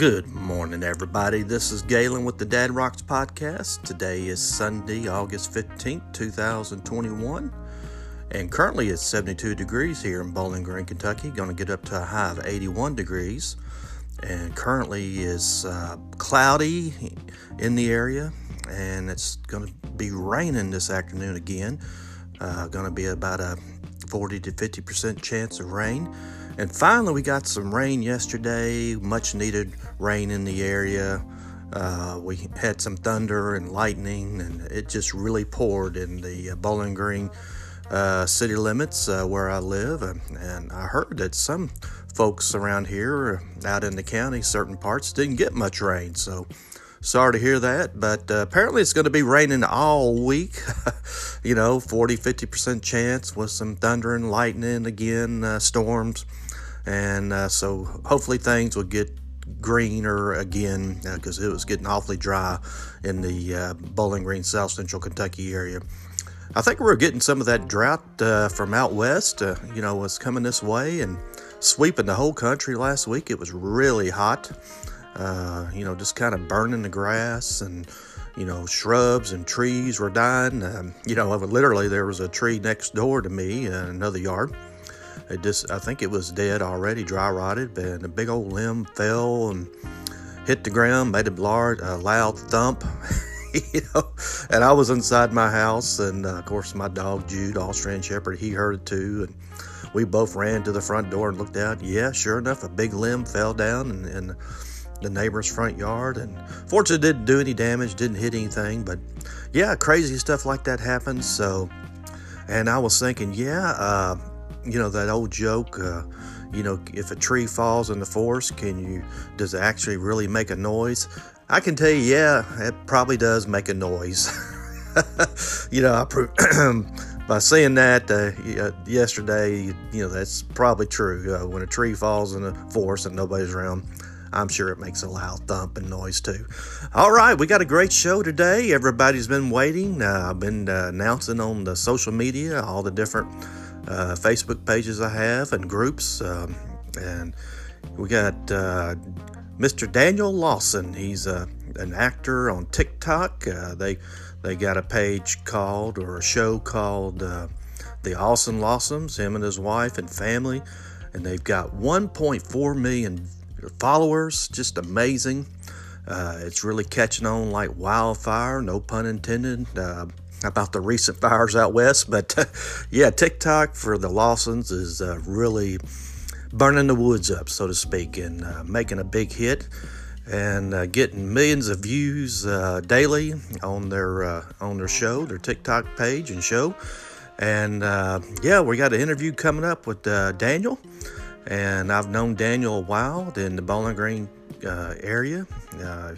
Good morning, everybody. This is Galen with the Dad Rocks podcast. Today is Sunday, August 15th, 2021, and currently it's 72 degrees here in Bowling Green, Kentucky. Going to get up to a high of 81 degrees, and currently is uh, cloudy in the area, and it's going to be raining this afternoon again. Uh, going to be about a 40 to 50 percent chance of rain. And finally, we got some rain yesterday, much needed rain in the area. Uh, we had some thunder and lightning, and it just really poured in the uh, Bowling Green uh, city limits uh, where I live. And, and, I heard that some folks around here, out in the county, certain parts, didn't get much rain. So sorry to hear that, but uh, apparently it's going to be raining all week. you know, 40 50% chance with some thunder and lightning again, uh, storms. And uh, so hopefully things will get greener again because uh, it was getting awfully dry in the uh, Bowling Green, South Central Kentucky area. I think we are getting some of that drought uh, from out west, you know, was coming this way and sweeping the whole country last week. It was really hot uh, you know, just kind of burning the grass and, you know, shrubs and trees were dying. Um, you know, literally there was a tree next door to me in another yard. It just, I think it was dead already, dry rotted, and a big old limb fell and hit the ground, made a loud, a loud thump. you know, and I was inside my house, and uh, of course my dog Jude, Austrian Shepherd, he heard it too, and we both ran to the front door and looked out. Yeah, sure enough, a big limb fell down, and, and the neighbor's front yard. And fortunately, didn't do any damage, didn't hit anything. But yeah, crazy stuff like that happens. So, and I was thinking, yeah, uh, you know that old joke. Uh, you know, if a tree falls in the forest, can you? Does it actually really make a noise? I can tell you, yeah, it probably does make a noise. you know, I by saying that uh, yesterday, you know that's probably true. Uh, when a tree falls in the forest and nobody's around, I'm sure it makes a loud thump and noise too. All right, we got a great show today. Everybody's been waiting. Uh, I've been uh, announcing on the social media all the different uh, Facebook pages I have and groups. Um, and we got uh, Mr. Daniel Lawson. He's uh, an actor on TikTok. Uh, they they got a page called or a show called The Awesome Lawsons. Him and his wife and family, and they've got 1.4 million followers, just amazing. Uh, it's really catching on like wildfire, no pun intended, uh, about the recent fires out west. But yeah, TikTok for the Lawsons is uh, really burning the woods up, so to speak, and uh, making a big hit and uh, getting millions of views uh, daily on their on their show, their TikTok page and show. And yeah, we got an interview coming up with Daniel. And I've known Daniel a while in the Bowling Green uh, area. Uh,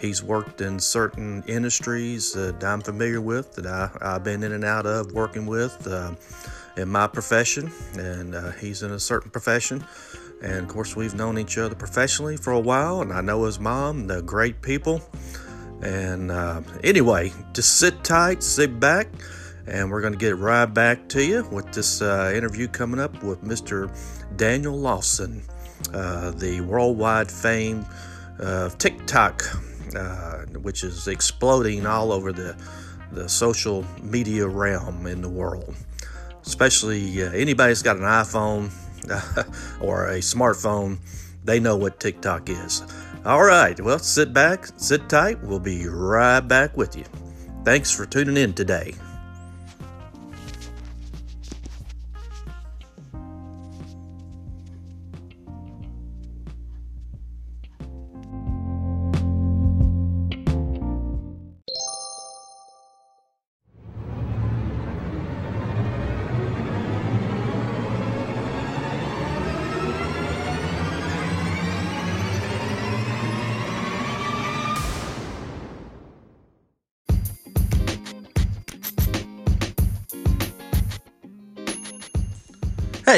he's worked in certain industries that I'm familiar with, that I, have been in and out of working with uh, in my profession, and uh, he's in a certain profession. And of course, we've known each other professionally for a while, and I know his mom, they're great people. And uh, anyway, just sit tight, sit back, and we're going to get right back to you with this uh, interview coming up with Mr. Daniel Lawson, uh, the worldwide fame of TikTok, uh, which is exploding all over the, the social media realm in the world. Especially uh, anybody's got an iPhone or a smartphone, they know what TikTok is. All right, well, sit back, sit tight. We'll be right back with you. Thanks for tuning in today.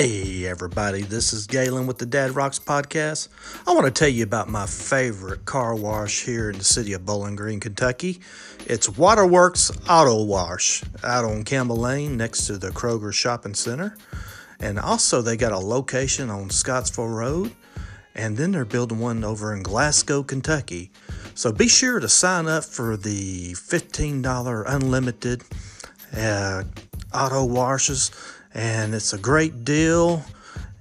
Hey, everybody, this is Galen with the Dad Rocks podcast. I want to tell you about my favorite car wash here in the city of Bowling Green, Kentucky. It's Waterworks Auto Wash out on Campbell Lane next to the Kroger Shopping Center. And also, they got a location on Scottsville Road. and then they're building one over in Glasgow, Kentucky. So be sure to sign up for the $15 unlimited uh, auto washes, and it's a great deal.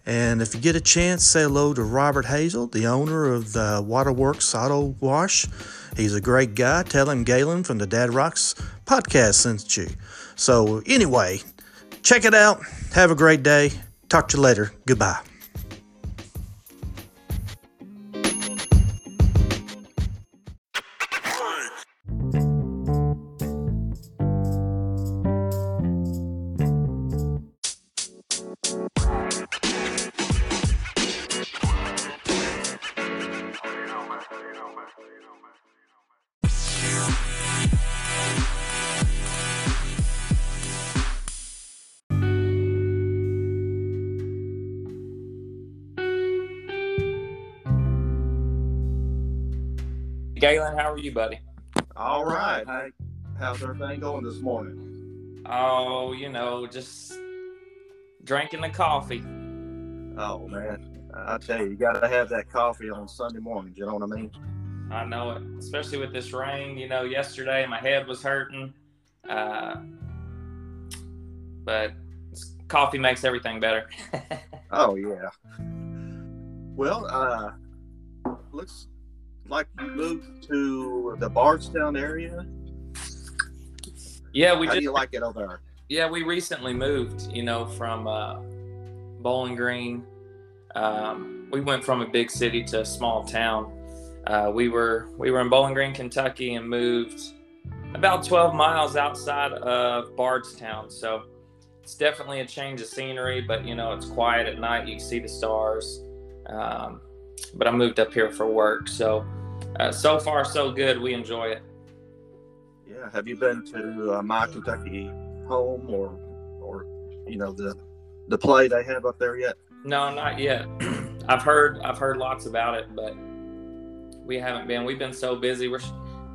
And if you get a chance, say hello to Robert Hazel, the owner of the Waterworks Auto Wash. He's a great guy. Tell him Galen from the Dad Rocks podcast sent you. So, anyway, check it out. Have a great day. Talk to you later. Goodbye. Galen, how are you, buddy? All right. Hey, how's everything going this morning? Oh, you know, just drinking the coffee. Oh man, I tell you, you got to have that coffee on Sunday mornings. You know what I mean? I know it, especially with this rain. You know, yesterday my head was hurting, uh, but coffee makes everything better. oh yeah. Well, uh, let's like you moved to the Bardstown area? Yeah, we. How just, do you like it over there? Yeah, we recently moved. You know, from uh, Bowling Green. Um, we went from a big city to a small town. Uh, we were we were in Bowling Green, Kentucky, and moved about 12 miles outside of Bardstown. So it's definitely a change of scenery, but you know it's quiet at night. You can see the stars. Um, but I moved up here for work, so uh, so far so good. We enjoy it. Yeah. Have you been to uh, my Kentucky home or or you know the the play they have up there yet? No, not yet. I've heard I've heard lots about it, but we haven't been. We've been so busy. We're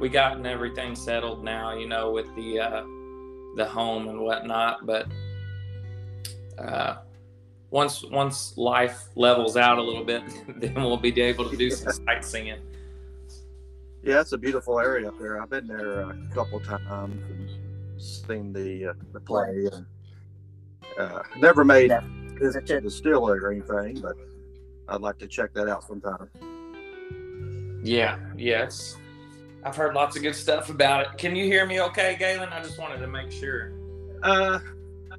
we gotten everything settled now, you know, with the uh, the home and whatnot. But uh, once once life levels out a little bit, then we'll be able to do some sightseeing. Yeah, it's a beautiful area up there. I've been there a couple times and seen the uh, the play. And, uh, never made it to the distillery or anything, but I'd like to check that out sometime. Yeah, yes. I've heard lots of good stuff about it. Can you hear me okay, Galen? I just wanted to make sure. Uh,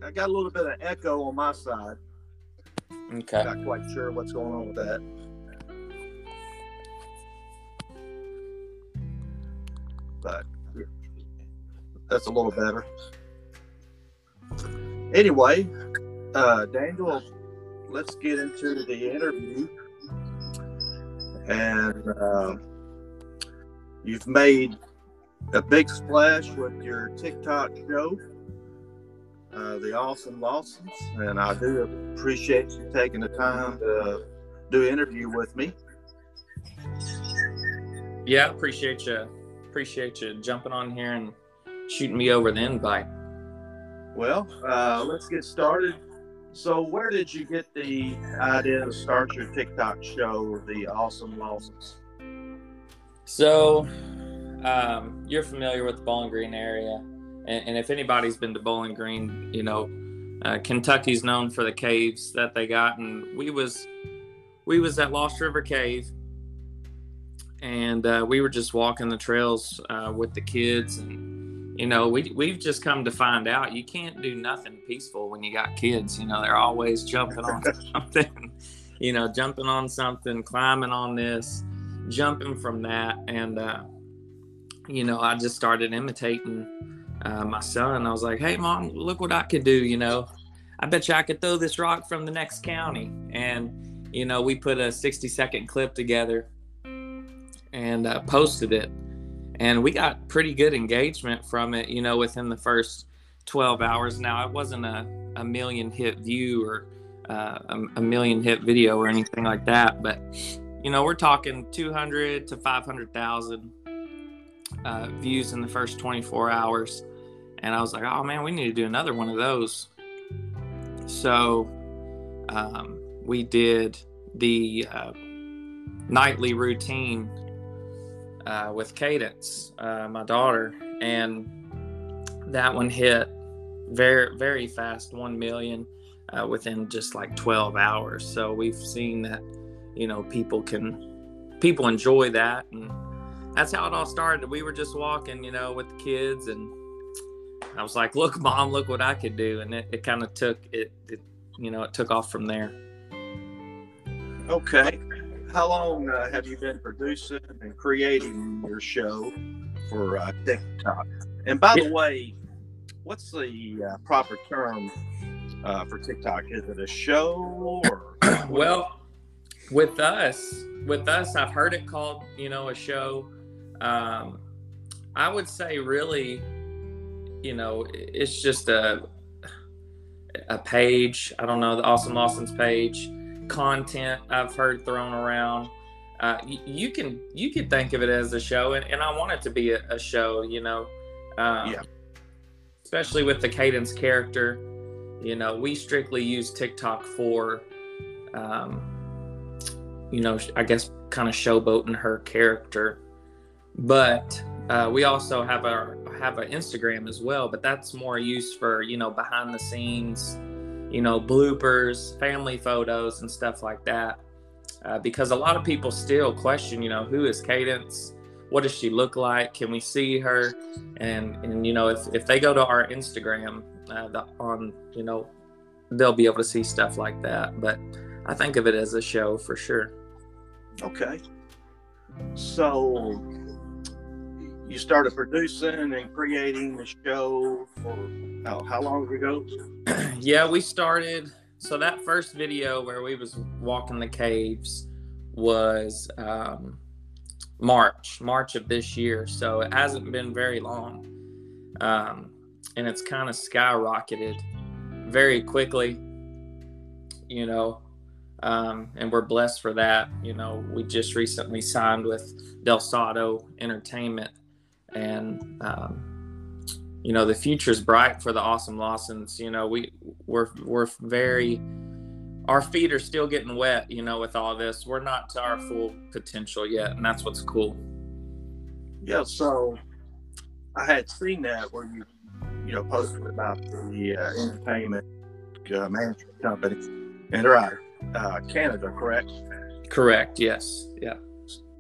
I got a little bit of echo on my side. Okay. Not quite sure what's going on with that. That's a little better. Anyway, uh, Daniel, let's get into the interview. And uh, you've made a big splash with your TikTok show, uh, The Awesome Lawsons. And I do appreciate you taking the time to do an interview with me. Yeah, appreciate you appreciate you jumping on here and shooting me over the invite. Well, uh, let's get started. So, where did you get the idea to start your TikTok show, The Awesome Lawsons? So, um, you're familiar with the Bowling Green area, and, and, if anybody's been to Bowling Green, you know uh, Kentucky's known for the caves that they got, and we was we was at Lost River Cave, and uh, we were just walking the trails uh, with the kids and you know we, we've just come to find out you can't do nothing peaceful when you got kids you know they're always jumping on something you know jumping on something climbing on this jumping from that. And uh, you know i just started imitating uh, my son. I was like hey mom look what i could do you know. I bet you i could throw this rock from the next county. And you know we put a 60 second clip together and uh, posted it. And we got pretty good engagement from it, you know, within the first 12 hours. Now, it wasn't a, a million hit view or uh, a, a million hit video or anything like that, but, you know, we're talking 200 to 500,000 uh, views in the first 24 hours. And I was like, oh man, we need to do another one of those. So um, we did the uh, nightly routine uh, with Cadence, uh, my daughter, and that one hit very very fast, one million uh, within just like 12 hours. So we've seen that you know people can people enjoy that, and that's how it all started. We were just walking, you know, with the kids, and I was like, "Look, mom, look what I could do," and it, it kind of took it, it, you know, it took off from there. Okay. How long uh, have you been producing and creating your show for uh, TikTok? And by the way, what's the uh, proper term uh, for TikTok? Is it a show or? well, with us, with us, I've heard it called, you know, a show. Um, I would say really, you know, it's just a a page. I don't know the Awesome Lawson's page content I've heard thrown around. Uh, you, you, can you can think of it as a show, and, and I want it to be a, a show. You know, um, yeah. Especially with the Cadence character, you know, we strictly use TikTok for, um, you know, I guess kind of showboating her character, but uh, we also have our have an Instagram as well, but that's more used for you know behind the scenes you know, bloopers, family photos, and stuff like that. Uh, because a lot of people still question, you know, who is Cadence? What does she look like? Can we see her? And and you know, if if they go to our Instagram, uh, the, on you know, they'll be able to see stuff like that. But I think of it as a show for sure. Okay. So you started producing and creating the show for how, how long ago? yeah, we started. So that first video where we was walking the caves was um, March, March of this year. So it hasn't been very long, um, and it's kind of skyrocketed very quickly. You know, um, and we're blessed for that. You know, we just recently signed with Del Sado Entertainment and um, you know the future's bright for the awesome Lawsons. You know we we're we're very our feet are still getting wet. You know with all this, we're not to our full potential yet, and that's what's cool. Yeah. So I had seen that where you you know posted about the uh, entertainment uh, management company, and they're uh, Canada, correct? Correct. Yes. Yeah.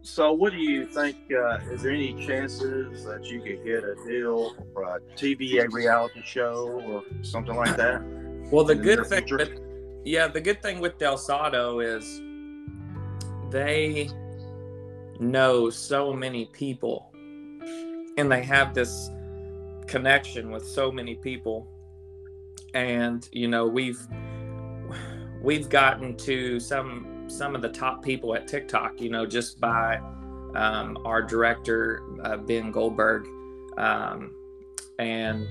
So, what do you think? Uh, is there any chances that you could get a deal for a TV, a reality show, or something like that? Well, the good thing, with, yeah, the good thing with Del Sado is they know so many people, and they have this connection with so many people, and you know we've we've gotten to some some of the top people at TikTok, you know, just by um, our director, uh, Ben Goldberg. Um, and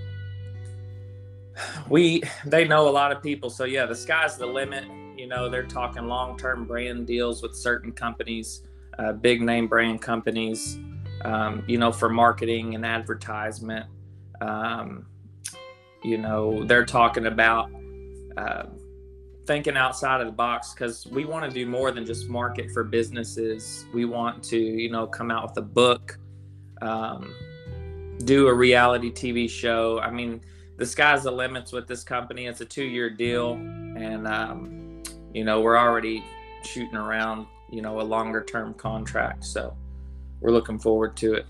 we, they know a lot of people. So, yeah, the sky's the limit. You know, they're talking long term brand deals with certain companies, uh, big name brand companies, um, you know, for marketing and advertisement. Um, you know, they're talking about. Uh, thinking outside of the box because we want to do more than just market for businesses. We want to, you know, come out with a book, um, do a reality TV show. I mean, the sky's the limits with this company. It's a two-year deal, and um, you know, we're already shooting around, you know, a longer-term contract. So we're looking forward to it.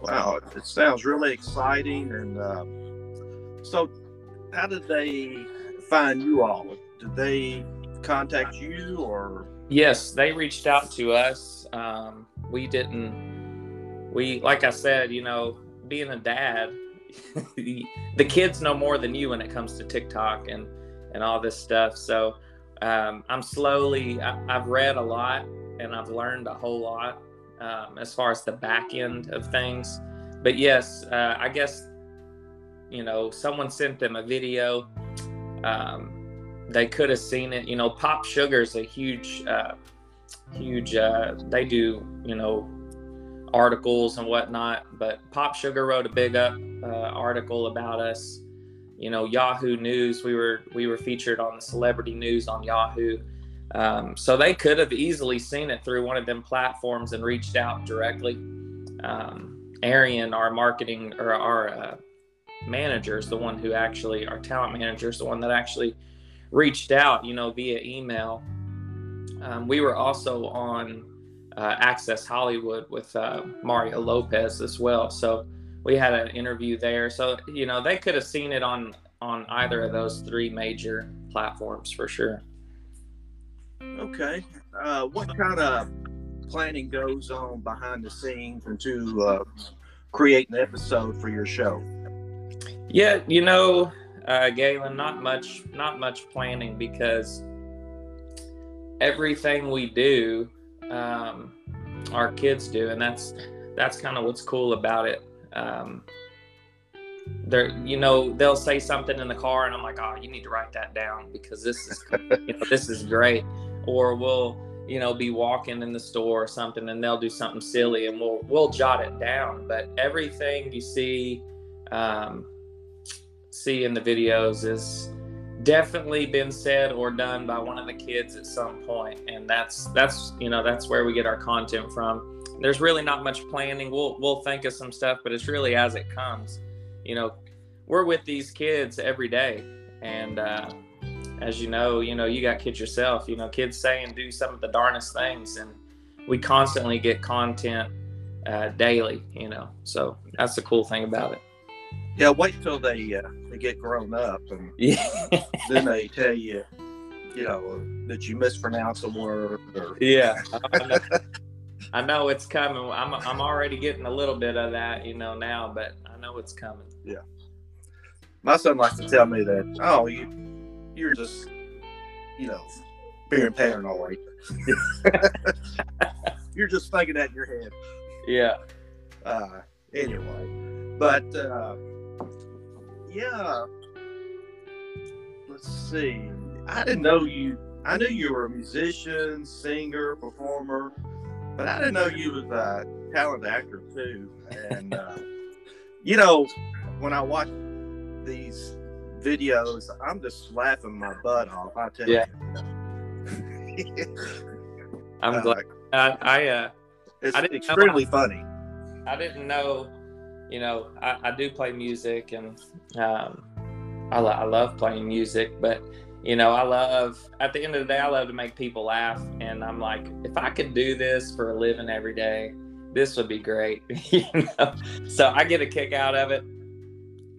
Wow, it sounds really exciting. And uh, so, how did they find you all? Did they contact you or? Yes, they reached out to us. Um, we didn't. We like I said, you know, being a dad, the kids know more than you when it comes to TikTok and and all this stuff. So um, I'm slowly. I, have read a lot and I've learned a whole lot um, as far as the back end of things. But yes, uh, I guess you know someone sent them a video um, they could have seen it. You know, PopSugar is a huge, uh, huge. Uh, they do you know articles and whatnot. But PopSugar wrote a big up uh, article about us. You know, Yahoo News. We were we were featured on the celebrity news on Yahoo. Um, so they could have easily seen it through one of them platforms and reached out directly. Um, Arian, our marketing or our uh, manager, is the one who actually, our talent manager, is the one that actually reached out, you know, via email. Um, we were also on uh, Access Hollywood with uh, Mario Lopez as well. So we had an interview there. So you know they could have seen it on on either of those three major platforms for sure. Okay. Uh, what kind of planning goes on behind the scenes and to uh, create an episode for your show? Yeah, you know, uh, Galen, not much, not much planning because everything we do, um, our kids do, and that's that's kind of what's cool about it. Um, they're, you know, they'll say something in the car, and I'm like, oh, you need to write that down because this is, you know, this is great. Or we'll, you know, be walking in the store or something, and they'll do something silly, and we'll we'll jot it down. But everything you see, um, see in the videos is definitely been said or done by one of the kids at some point. And that's that's you know that's where we get our content from. There's really not much planning. We'll we'll think of some stuff but it's really as it comes. You know we're with these kids every day. And uh, as you know you know you got kids yourself you know kids say and do some of the darnest things. And we constantly get content uh, daily you know. So that's the cool thing about it Yeah, wait till they uh, they get grown up and yeah then they tell you, you know, that you mispronounce a word or Yeah, I know, I know it's coming. I'm I'm already getting a little bit of that, you know, now, but I know it's coming. Yeah, my son likes to tell me that, oh, you you're just, you know, being paranoid. you're just thinking that in your head. Yeah, Uh, anyway, but uh, yeah, let's see. I didn't know you. I knew you were a musician, singer, performer, but I didn't know you was a talented actor too. And uh, you know, when I watch these videos, I'm just laughing my butt off. I tell Yeah. you. I'm Uh, glad. I I, uh, It's I didn't know- extremely funny. I didn't know, you know, I, I do play music and um, I, I love playing music, but you know, I love at the end of the day, I love to make people laugh, and I'm like, if I could do this for a living every day, this would be great, you know. So I get a kick out of it.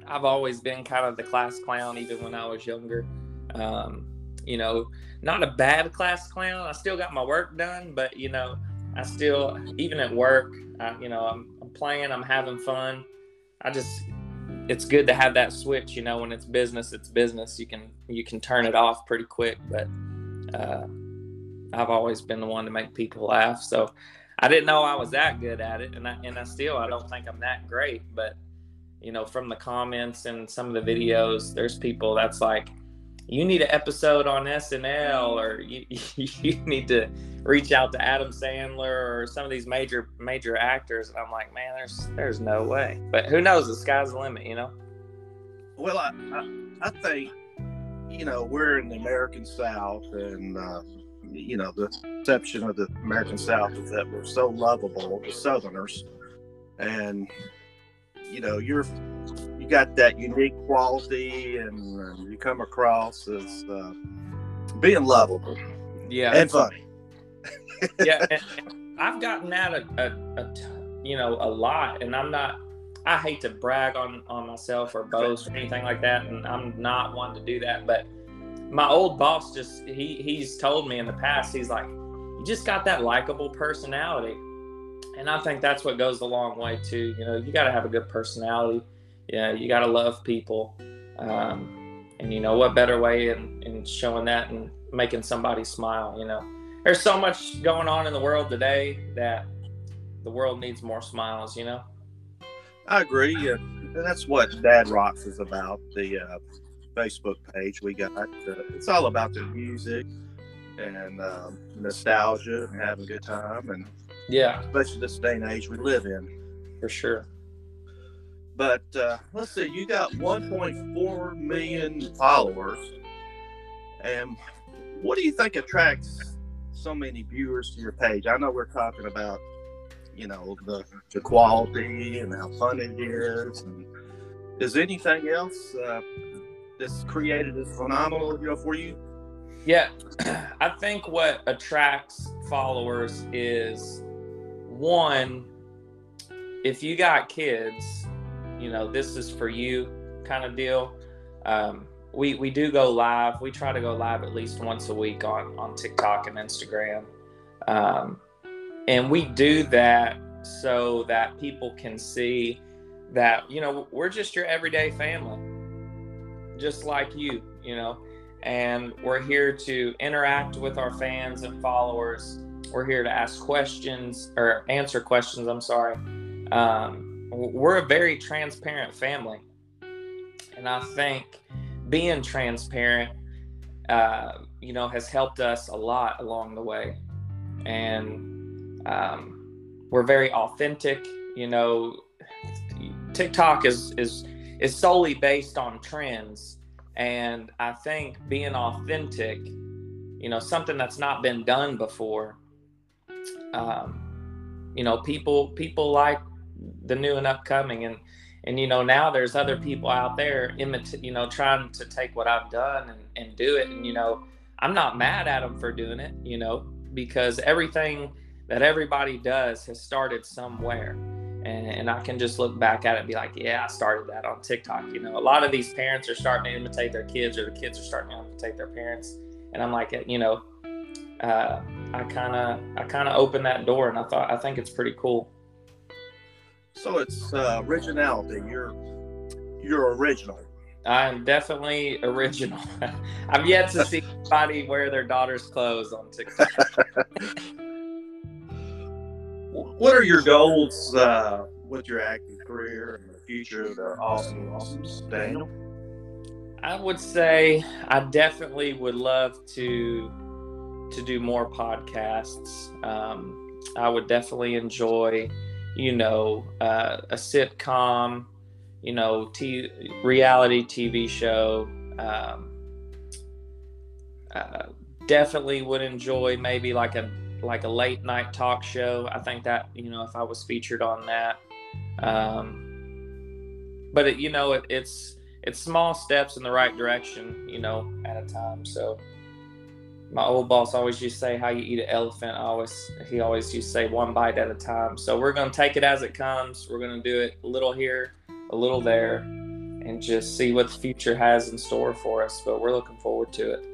I've always been kind of the class clown, even when I was younger. Um, you know, not a bad class clown. I still got my work done, but you know, I still, even at work, I, you know, I'm, I'm playing, I'm having fun. I just, it's good to have that switch. You know, when it's business, it's business. You can you can turn it off pretty quick. But uh, I've always been the one to make people laugh. So I didn't know I was that good at it, and I and I still I don't think I'm that great. But you know, from the comments and some of the videos, there's people that's like, you need an episode on SNL, or you, you need to reach out to Adam Sandler or some of these major major actors. And I'm like, man, there's there's no way. But who knows? The sky's the limit, you know. Well, I, I, I think, you know, we're in the American South, and, uh, you know, the perception of the American South is that we're so lovable, the Southerners. And, you know, you're, you got that unique quality, and uh, you come across as uh, being lovable Yeah, and funny. yeah. And, I've gotten that a, a, a t- you know a lot, and I'm not. I hate to brag on on myself or boast or anything like that, and I'm not one to do that. But my old boss just he he's told me in the past he's like, you just got that likable personality, and I think that's what goes a long way too. You know, you got to have a good personality. Yeah, you got to love people. Um, and you know what better way in, in showing that and making somebody smile you know there's so much going on in the world today that the world needs more smiles you know I agree. Yeah. and that's what Dad Rocks is about. The uh, Facebook page we got. Uh, it's all about the music and um, nostalgia and having a good time, and yeah especially this day and age we live in. for sure But uh, let's see, you got 1.4 million followers, And what do you think attracts so many viewers to your page? I know we're talking about, you know, the, the quality and how fun it is. And is anything else uh, that's created this phenomenal, you know, for you? Yeah, I think what attracts followers is one, if you got kids, you know, this is for you kind of deal. Um, we we do go live. We try to go live at least once a week on on TikTok and Instagram, um, and we do that so that people can see that you know we're just your everyday family, just like you, you know, and we're here to interact with our fans and followers. We're here to ask questions or answer questions. I'm sorry. Um, we're a very transparent family, and I think being transparent, uh, you know, has helped us a lot along the way. And um, we're very authentic. You know, TikTok is is is solely based on trends, and I think being authentic, you know, something that's not been done before. Um, you know, people people like the new and upcoming, and and you know now there's other people out there imit- you know trying to take what i've done and, and do it. And you know i'm not mad at them for doing it you know because everything that everybody does has started somewhere. And, and i can just look back at it and be like yeah i started that on tiktok. You know a lot of these parents are starting to imitate their kids or the kids are starting to imitate their parents. And i'm like you know uh, i kind of i kind of opened that door and i thought i think it's pretty cool so it's uh, originality. You're you're original. I'm definitely original. I've yet to see anybody wear their daughter's clothes on TikTok. what are your goals uh, with your acting career and the future? They're awesome, awesome, Daniel. I would say I definitely would love to to do more podcasts. Um, I would definitely enjoy you know, uh, a sitcom, you know, t- reality TV show. Um, uh, definitely would enjoy maybe like a like a late night talk show. I think that you know if I was featured on that. Um, but it, you know it, it's it's small steps in the right direction, you know, at a time. So my old boss always used to say how you eat an elephant. I always he always used to say one bite at a time. So we're gonna take it as it comes. We're gonna do it a little here, a little there, and just see what the future has in store for us. But we're looking forward to it.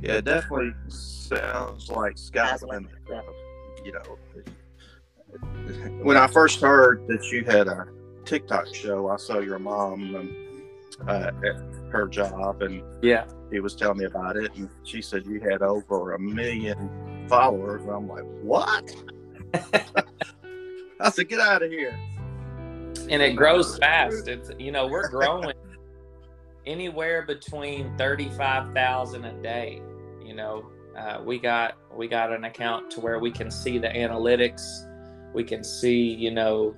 Yeah, definitely sounds like limit. You know, when I first heard that you had a TikTok show, I saw your mom. And, uh, at her job, and yeah, he was telling me about it, and she said you had over a million followers. And I'm like, what? I said, get out of here. And it grows fast. It's you know we're growing anywhere between thirty five thousand a day. You know, uh, we got we got an account to where we can see the analytics. We can see you know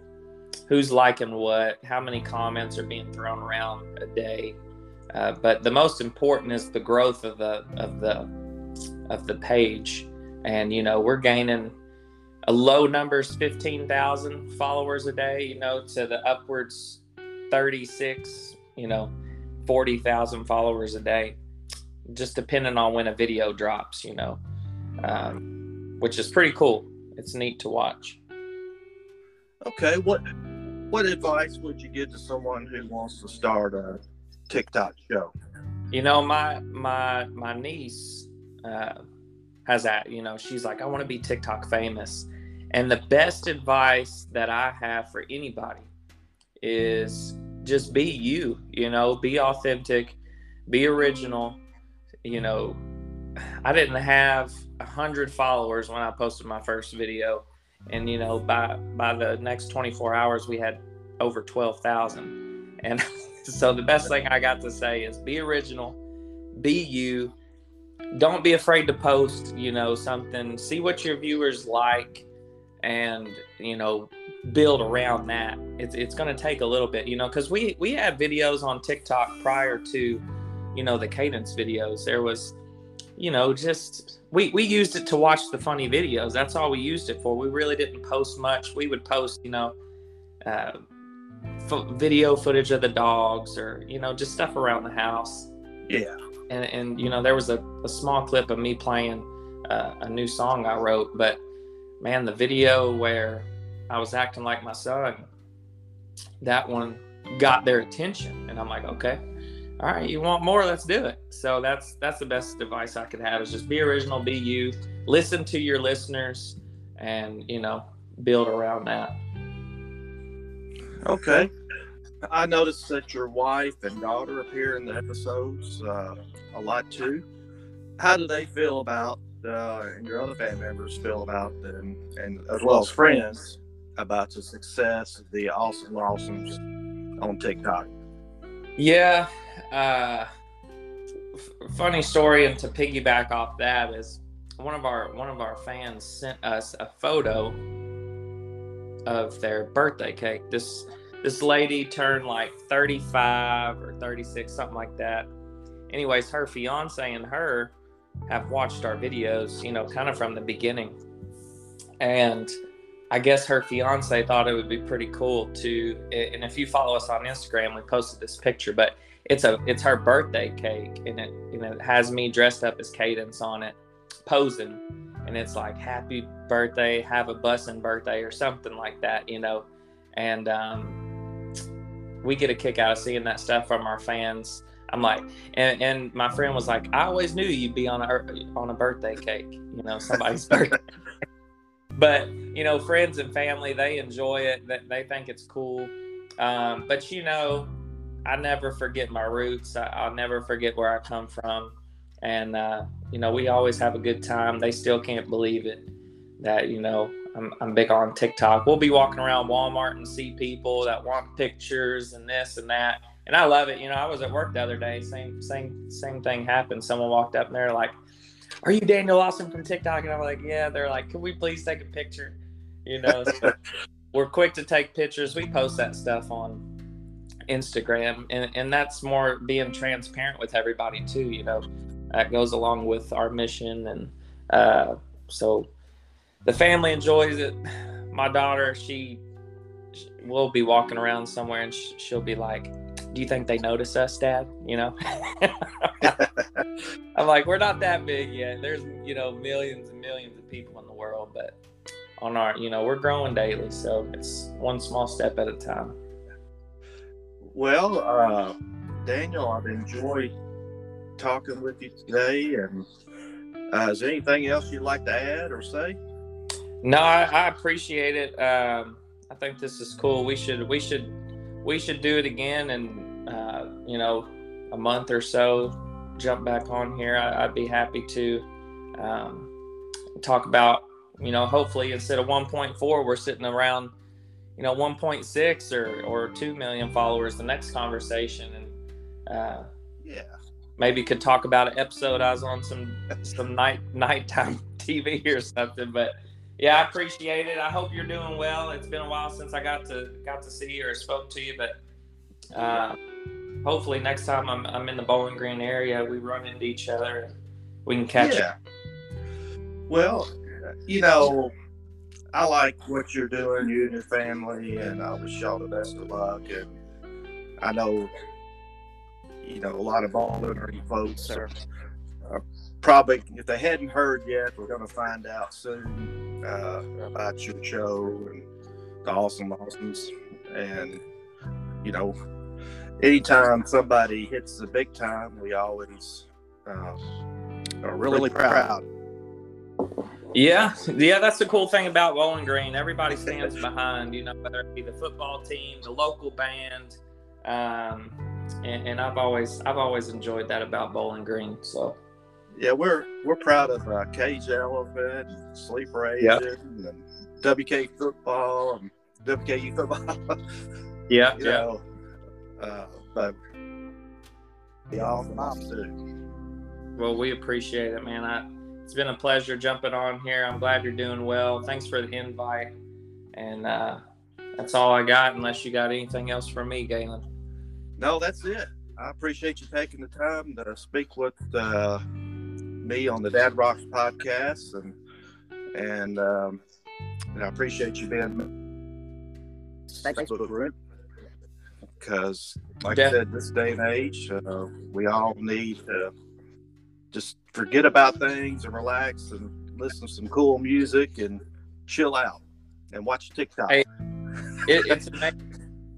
who's liking what, how many comments are being thrown around a day. Uh, but the most important is the growth of the of the of the page, and you know we're gaining a low numbers, fifteen thousand followers a day. You know to the upwards thirty six, you know, forty thousand followers a day, just depending on when a video drops. You know, um, which is pretty cool. It's neat to watch. Okay, what what advice would you give to someone who wants to start a TikTok show? You know, my my my niece uh, has that. You know, she's like, I want to be TikTok famous, and the best advice that I have for anybody is just be you. You know, be authentic, be original. You know, I didn't have a hundred followers when I posted my first video and you know by by the next 24 hours we had over 12,000 and so the best thing I got to say is be original be you don't be afraid to post you know something see what your viewers like and you know build around that it's, it's going to take a little bit you know because we we had videos on tiktok prior to you know the cadence videos there was you know, just we we used it to watch the funny videos. That's all we used it for. We really didn't post much. We would post, you know, uh, fo- video footage of the dogs or you know just stuff around the house. Yeah. And and you know there was a, a small clip of me playing uh, a new song I wrote, but man, the video where I was acting like my son, that one got their attention, and I'm like, okay, all right, you want more? Let's do it. So that's that's the best advice I could have is just be original, be you, listen to your listeners, and you know build around that. Okay. I noticed that your wife and daughter appear in the episodes uh, a lot too. How do they feel about, uh, and your other family members feel about, and, and as well as friends, about the success of the Awesome Lawsons on TikTok? Yeah. Uh, f- funny story, and to piggyback off that is one of our one of our fans sent us a photo of their birthday cake. This this lady turned like 35 or 36, something like that. Anyways, her fiance and her have watched our videos, you know, kind of from the beginning. And I guess her fiance thought it would be pretty cool to and if you follow us on Instagram, we posted this picture, but it's a it's her birthday cake and it you know it has me dressed up as Cadence on it, posing. And it's like happy birthday, have a bussin' birthday or something like that, you know. And um, we get a kick out of seeing that stuff from our fans. I'm like, and, and my friend was like, I always knew you'd be on a on a birthday cake, you know, somebody's birthday. But you know, friends and family, they enjoy it. That they think it's cool. Um, but you know, I never forget my roots. I, I'll never forget where I come from, and uh, you know, we always have a good time. They still can't believe it that you know I'm, I'm big on TikTok. We'll be walking around Walmart and see people that want pictures and this and that, and I love it. You know, I was at work the other day. Same same same thing happened. Someone walked up and they're like, "Are you Daniel Awesome from TikTok?" And I'm like, "Yeah." They're like, "Can we please take a picture?" You know, so we're quick to take pictures. We post that stuff on Instagram, and and that's more being transparent with everybody too. You know, that goes along with our mission, and uh, so the family enjoys it. My daughter, she, she will be walking around somewhere, and sh- she'll be like, "Do you think they notice us, Dad?" You know. I'm like, we're not that big yet. There's, you know, millions and millions of people in the world, but on our, you know, we're growing daily, so it's one small step at a time. Well, uh, Daniel, I've enjoyed talking with you today. And uh, is there anything else you'd like to add or say? No, I, I appreciate it. Um, I think this is cool. We should, we should, we should do it again, and uh, you know, a month or so, jump back on here. I, I'd be happy to um, talk about, you know, hopefully instead of 1.4, we're sitting around you know 1.6 or or 2 million followers the next conversation and uh, Yeah. Maybe could talk about an episode I was on some some night nighttime TV or something but yeah I appreciate it I hope you're doing well it's been a while since I got to got to see you or spoke to you but uh, hopefully next time I'm, I'm in the Bowling Green area we run into each other and we can catch yeah. Well, you know, I like what you're doing, you and your family, and I wish y'all the best of luck. And I know, you know, a lot of Bowling Green folks are, are probably, if they hadn't heard yet, we're going to find out soon uh, about your show and the Awesome Lawsons. And, you know, anytime somebody hits the big time, we always uh, are really proud. Yeah, yeah, that's the cool thing about Bowling Green. Everybody stands behind, you know, whether it be the football team, the local band, um, and, and I've always, I've always enjoyed that about Bowling Green. So, Yeah, we're we're proud of uh, Cage Elephant, and Sleeper Agent, and WK football, and WKU football. yeah, you know, uh, but the awesome too. Well, we appreciate it, man. I, it's been a pleasure jumping on here. I'm glad you're doing well. Thanks for the invite, and uh, that's all I got. Unless you got anything else for me, Galen. No, that's it. I appreciate you taking the time to speak with uh, me on the Dad Rocks podcast, and and, um, and I appreciate you being because, like I said, this day and age, uh, we all need to just forget about things and relax and listen to some cool music and chill out and watch TikTok. Hey, it, it's amazing.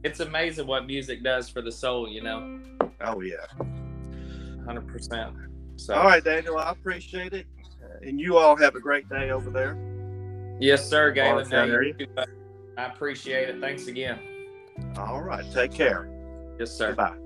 it's amazing what music does for the soul, you know. Oh yeah, hundred percent. So, all right, Daniel, I appreciate it, and you all have a great day over there. Yes, sir, Galen. I appreciate it. Thanks again. All right, take care. Yes, sir. Bye.